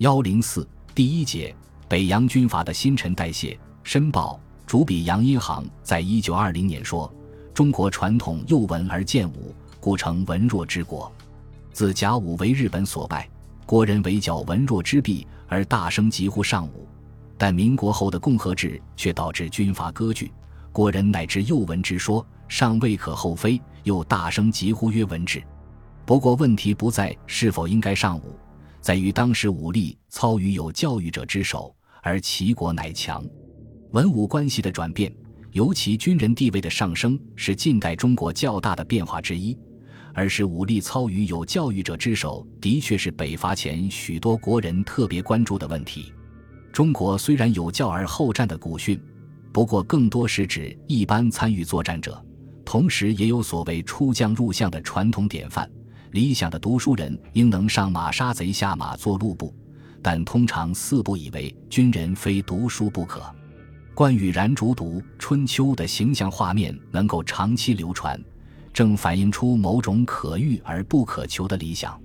幺零四第一节北洋军阀的新陈代谢。申报主笔杨荫杭在一九二零年说：“中国传统又文而见武，故成文弱之国。自甲午为日本所败，国人围剿文弱之弊而大声疾呼尚武。但民国后的共和制却导致军阀割据，国人乃至幼文之说尚未可厚非，又大声疾呼曰文治。不过问题不在是否应该尚武。”在于当时武力操于有教育者之手，而齐国乃强。文武关系的转变，尤其军人地位的上升，是近代中国较大的变化之一。而是武力操于有教育者之手，的确是北伐前许多国人特别关注的问题。中国虽然有教而后战的古训，不过更多是指一般参与作战者，同时也有所谓出将入相的传统典范。理想的读书人应能上马杀贼，下马做路布，但通常四不以为军人非读书不可。关羽燃烛读《春秋》的形象画面能够长期流传，正反映出某种可遇而不可求的理想。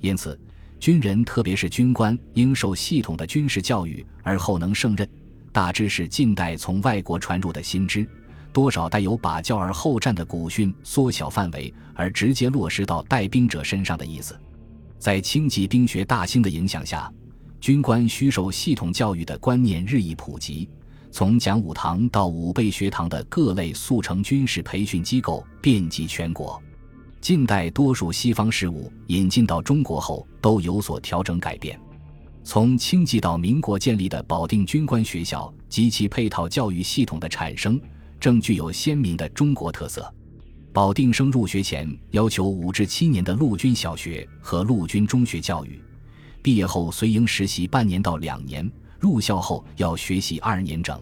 因此，军人特别是军官应受系统的军事教育而后能胜任，大致是近代从外国传入的新知。多少带有把教而后战的古训缩小范围，而直接落实到带兵者身上的意思。在轻骑兵学大兴的影响下，军官需受系统教育的观念日益普及。从讲武堂到武备学堂的各类速成军事培训机构遍及全国。近代多数西方事物引进到中国后，都有所调整改变。从清纪到民国建立的保定军官学校及其配套教育系统的产生。正具有鲜明的中国特色。保定生入学前要求五至七年的陆军小学和陆军中学教育，毕业后随营实习半年到两年，入校后要学习二年整。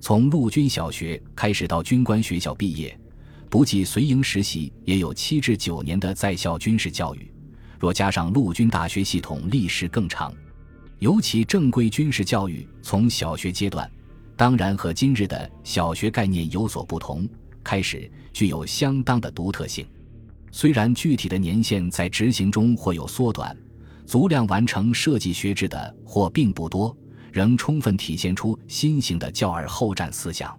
从陆军小学开始到军官学校毕业，不计随营实习，也有七至九年的在校军事教育。若加上陆军大学系统，历时更长。尤其正规军事教育从小学阶段。当然和今日的小学概念有所不同，开始具有相当的独特性。虽然具体的年限在执行中或有缩短，足量完成设计学制的或并不多，仍充分体现出新型的教而后战思想。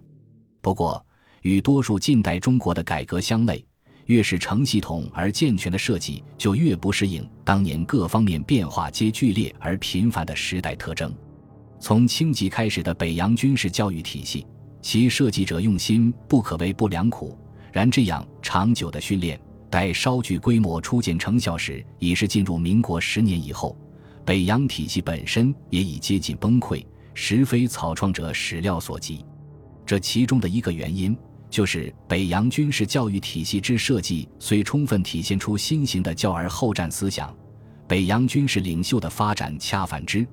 不过，与多数近代中国的改革相类，越是成系统而健全的设计，就越不适应当年各方面变化皆剧烈而频繁的时代特征。从清极开始的北洋军事教育体系，其设计者用心不可谓不良苦。然这样长久的训练，待稍具规模、初见成效时，已是进入民国十年以后。北洋体系本身也已接近崩溃，实非草创者始料所及。这其中的一个原因，就是北洋军事教育体系之设计虽充分体现出新型的教而后战思想，北洋军事领袖的发展恰反之。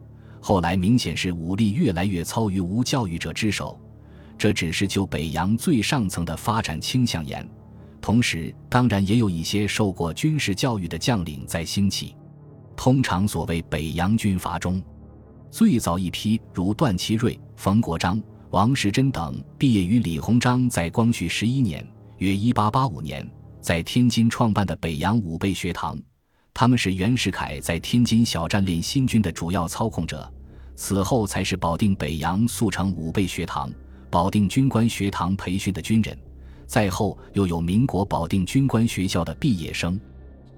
后来明显是武力越来越操于无教育者之手，这只是就北洋最上层的发展倾向言。同时，当然也有一些受过军事教育的将领在兴起。通常所谓北洋军阀中，最早一批如段祺瑞、冯国璋、王士珍等，毕业于李鸿章在光绪十一年（约1885年）在天津创办的北洋武备学堂。他们是袁世凯在天津小站练新军的主要操控者，此后才是保定北洋速成武备学堂、保定军官学堂培训的军人，再后又有民国保定军官学校的毕业生。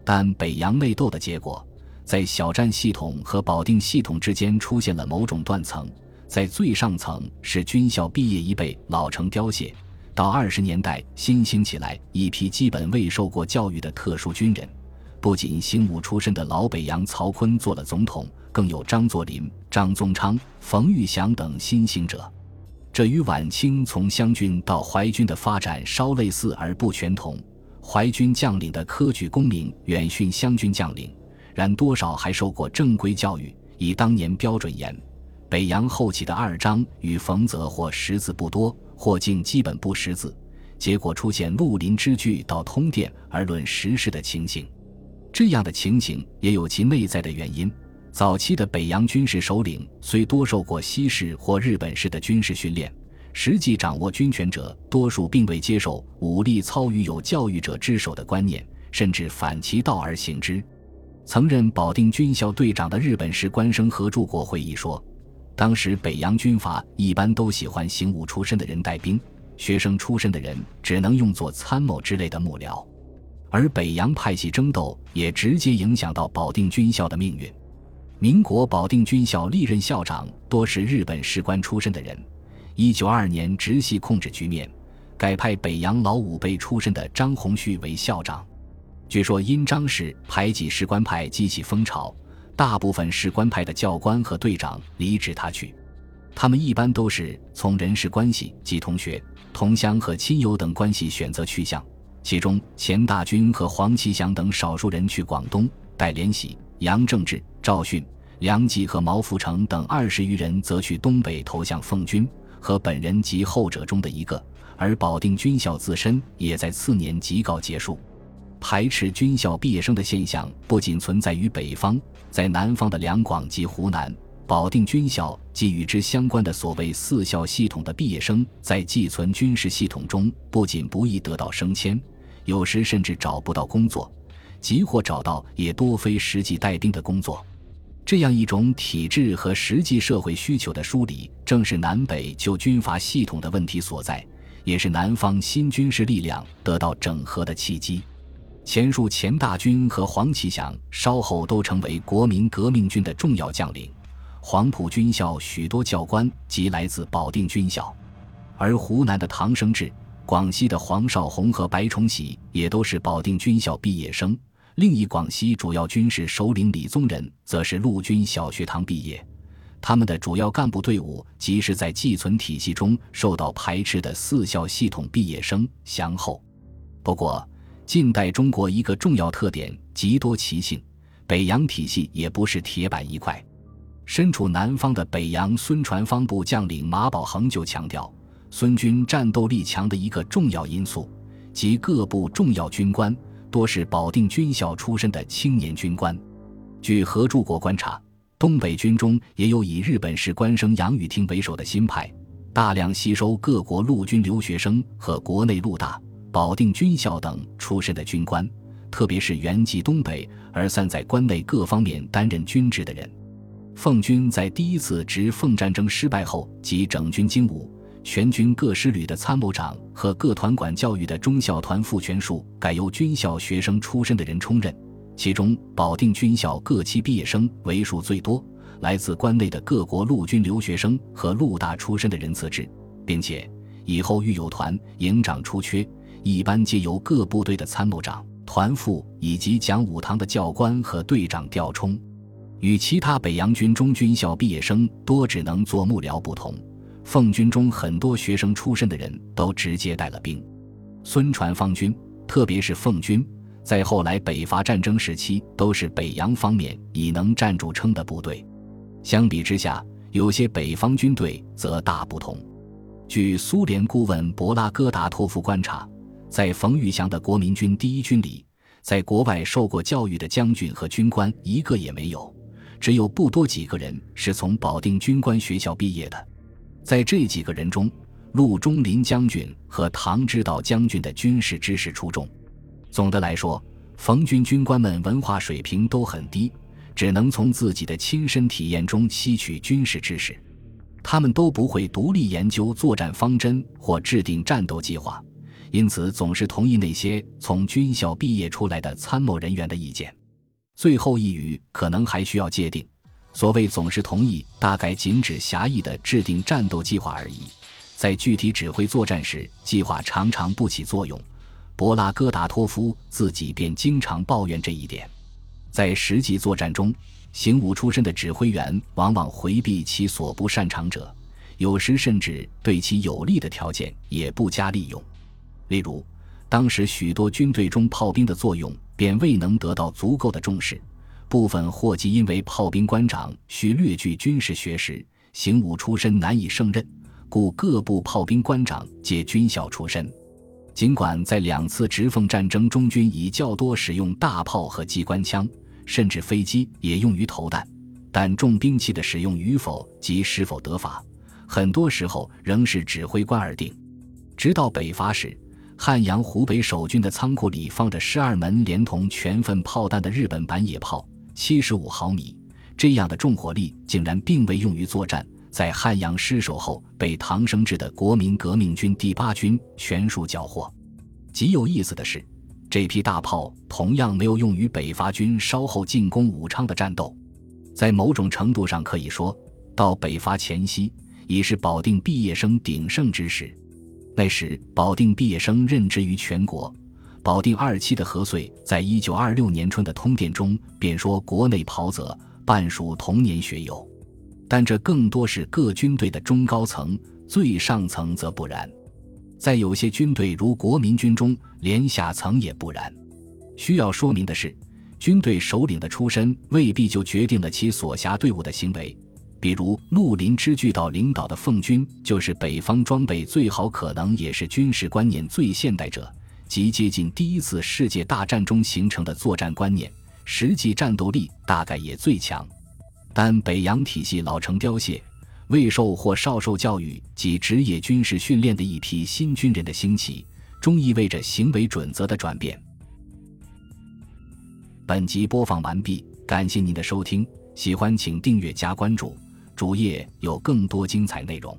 但北洋内斗的结果，在小站系统和保定系统之间出现了某种断层，在最上层是军校毕业一辈老成凋谢，到二十年代新兴起来一批基本未受过教育的特殊军人。不仅新武出身的老北洋曹锟做了总统，更有张作霖、张宗昌、冯玉祥等新兴者。这与晚清从湘军到淮军的发展稍类似而不全同。淮军将领的科举功名远逊湘军将领，然多少还受过正规教育。以当年标准言，北洋后起的二张与冯泽或识字不多，或竟基本不识字，结果出现绿林之句到通电而论时事的情形。这样的情形也有其内在的原因。早期的北洋军事首领虽多受过西式或日本式的军事训练，实际掌握军权者多数并未接受武力操于有教育者之手的观念，甚至反其道而行之。曾任保定军校队长的日本士官生何柱国回忆说，当时北洋军阀一般都喜欢刑务出身的人带兵，学生出身的人只能用作参谋之类的幕僚，而北洋派系争斗也直接影响到保定军校的命运。民国保定军校历任校长多是日本士官出身的人。一九二二年直系控制局面，改派北洋老五辈出身的张鸿旭为校长。据说因张氏排挤士官派激起风潮，大部分士官派的教官和队长离职他去。他们一般都是从人事关系及同学、同乡和亲友等关系选择去向。其中，钱大钧和黄其祥等少数人去广东，戴连喜、杨正治、赵训、梁冀和毛福成等二十余人则去东北投向奉军，和本人及后者中的一个。而保定军校自身也在次年即告结束。排斥军校毕业生的现象不仅存在于北方，在南方的两广及湖南，保定军校及与之相关的所谓四校系统的毕业生，在寄存军事系统中不仅不易得到升迁，有时甚至找不到工作，即或找到，也多非实际带兵的工作。这样一种体制和实际社会需求的梳理，正是南北旧军阀系统的问题所在，也是南方新军事力量得到整合的契机。前述钱大钧和黄其祥稍后都成为国民革命军的重要将领。黄埔军校许多教官即来自保定军校，而湖南的唐生智、广西的黄绍竑和白崇禧也都是保定军校毕业生。另一广西主要军事首领李宗仁则是陆军小学堂毕业。他们的主要干部队伍即是在寄存体系中受到排斥的四校系统毕业生详厚。不过，近代中国一个重要特点极多奇性，北洋体系也不是铁板一块。身处南方的北洋孙传芳部将领马宝恒就强调，孙军战斗力强的一个重要因素，即各部重要军官多是保定军校出身的青年军官。据何柱国观察，东北军中也有以日本士官生杨宇霆为首的新派，大量吸收各国陆军留学生和国内陆大。保定军校等出身的军官，特别是原籍东北而散在关内各方面担任军职的人。奉军在第一次直奉战争失败后，即整军精武，全军各师旅的参谋长和各团管教育的中校团副全数改由军校学生出身的人充任。其中，保定军校各期毕业生为数最多，来自关内的各国陆军留学生和陆大出身的人次之，并且以后遇有团营长出缺。一般皆由各部队的参谋长、团副以及讲武堂的教官和队长调充，与其他北洋军中军校毕业生多只能做幕僚不同，奉军中很多学生出身的人都直接带了兵。孙传芳军，特别是奉军，在后来北伐战争时期，都是北洋方面以能战著称的部队。相比之下，有些北方军队则大不同。据苏联顾问博拉戈达托夫观察。在冯玉祥的国民军第一军里，在国外受过教育的将军和军官一个也没有，只有不多几个人是从保定军官学校毕业的。在这几个人中，陆中林将军和唐之道将军的军事知识出众。总的来说，冯军军官们文化水平都很低，只能从自己的亲身体验中吸取军事知识。他们都不会独立研究作战方针或制定战斗计划。因此，总是同意那些从军校毕业出来的参谋人员的意见。最后一语可能还需要界定：所谓总是同意，大概仅指狭义的制定战斗计划而已。在具体指挥作战时，计划常常不起作用。博拉戈达托夫自己便经常抱怨这一点。在实际作战中，行伍出身的指挥员往往回避其所不擅长者，有时甚至对其有利的条件也不加利用。例如，当时许多军队中炮兵的作用便未能得到足够的重视，部分或即因为炮兵官长需略具军事学识，行伍出身难以胜任，故各部炮兵官长皆军校出身。尽管在两次直奉战争中，军以较多使用大炮和机关枪，甚至飞机也用于投弹，但重兵器的使用与否及是否得法，很多时候仍是指挥官而定。直到北伐时。汉阳湖北守军的仓库里放着十二门连同全份炮弹的日本版野炮，七十五毫米，这样的重火力竟然并未用于作战，在汉阳失守后被唐生智的国民革命军第八军全数缴获。极有意思的是，这批大炮同样没有用于北伐军稍后进攻武昌的战斗。在某种程度上可以说，到北伐前夕已是保定毕业生鼎盛之时。那时，保定毕业生任职于全国。保定二期的何遂在一九二六年春的通电中便说：“国内袍泽半属童年学友。”但这更多是各军队的中高层，最上层则不然。在有些军队，如国民军中，连下层也不然。需要说明的是，军队首领的出身未必就决定了其所辖队伍的行为。比如，陆林支据道领导的奉军，就是北方装备最好，可能也是军事观念最现代者。即接近第一次世界大战中形成的作战观念，实际战斗力大概也最强。但北洋体系老成凋谢，未受或少受教育及职业军事训练的一批新军人的兴起，终意味着行为准则的转变。本集播放完毕，感谢您的收听，喜欢请订阅加关注，主页有更多精彩内容。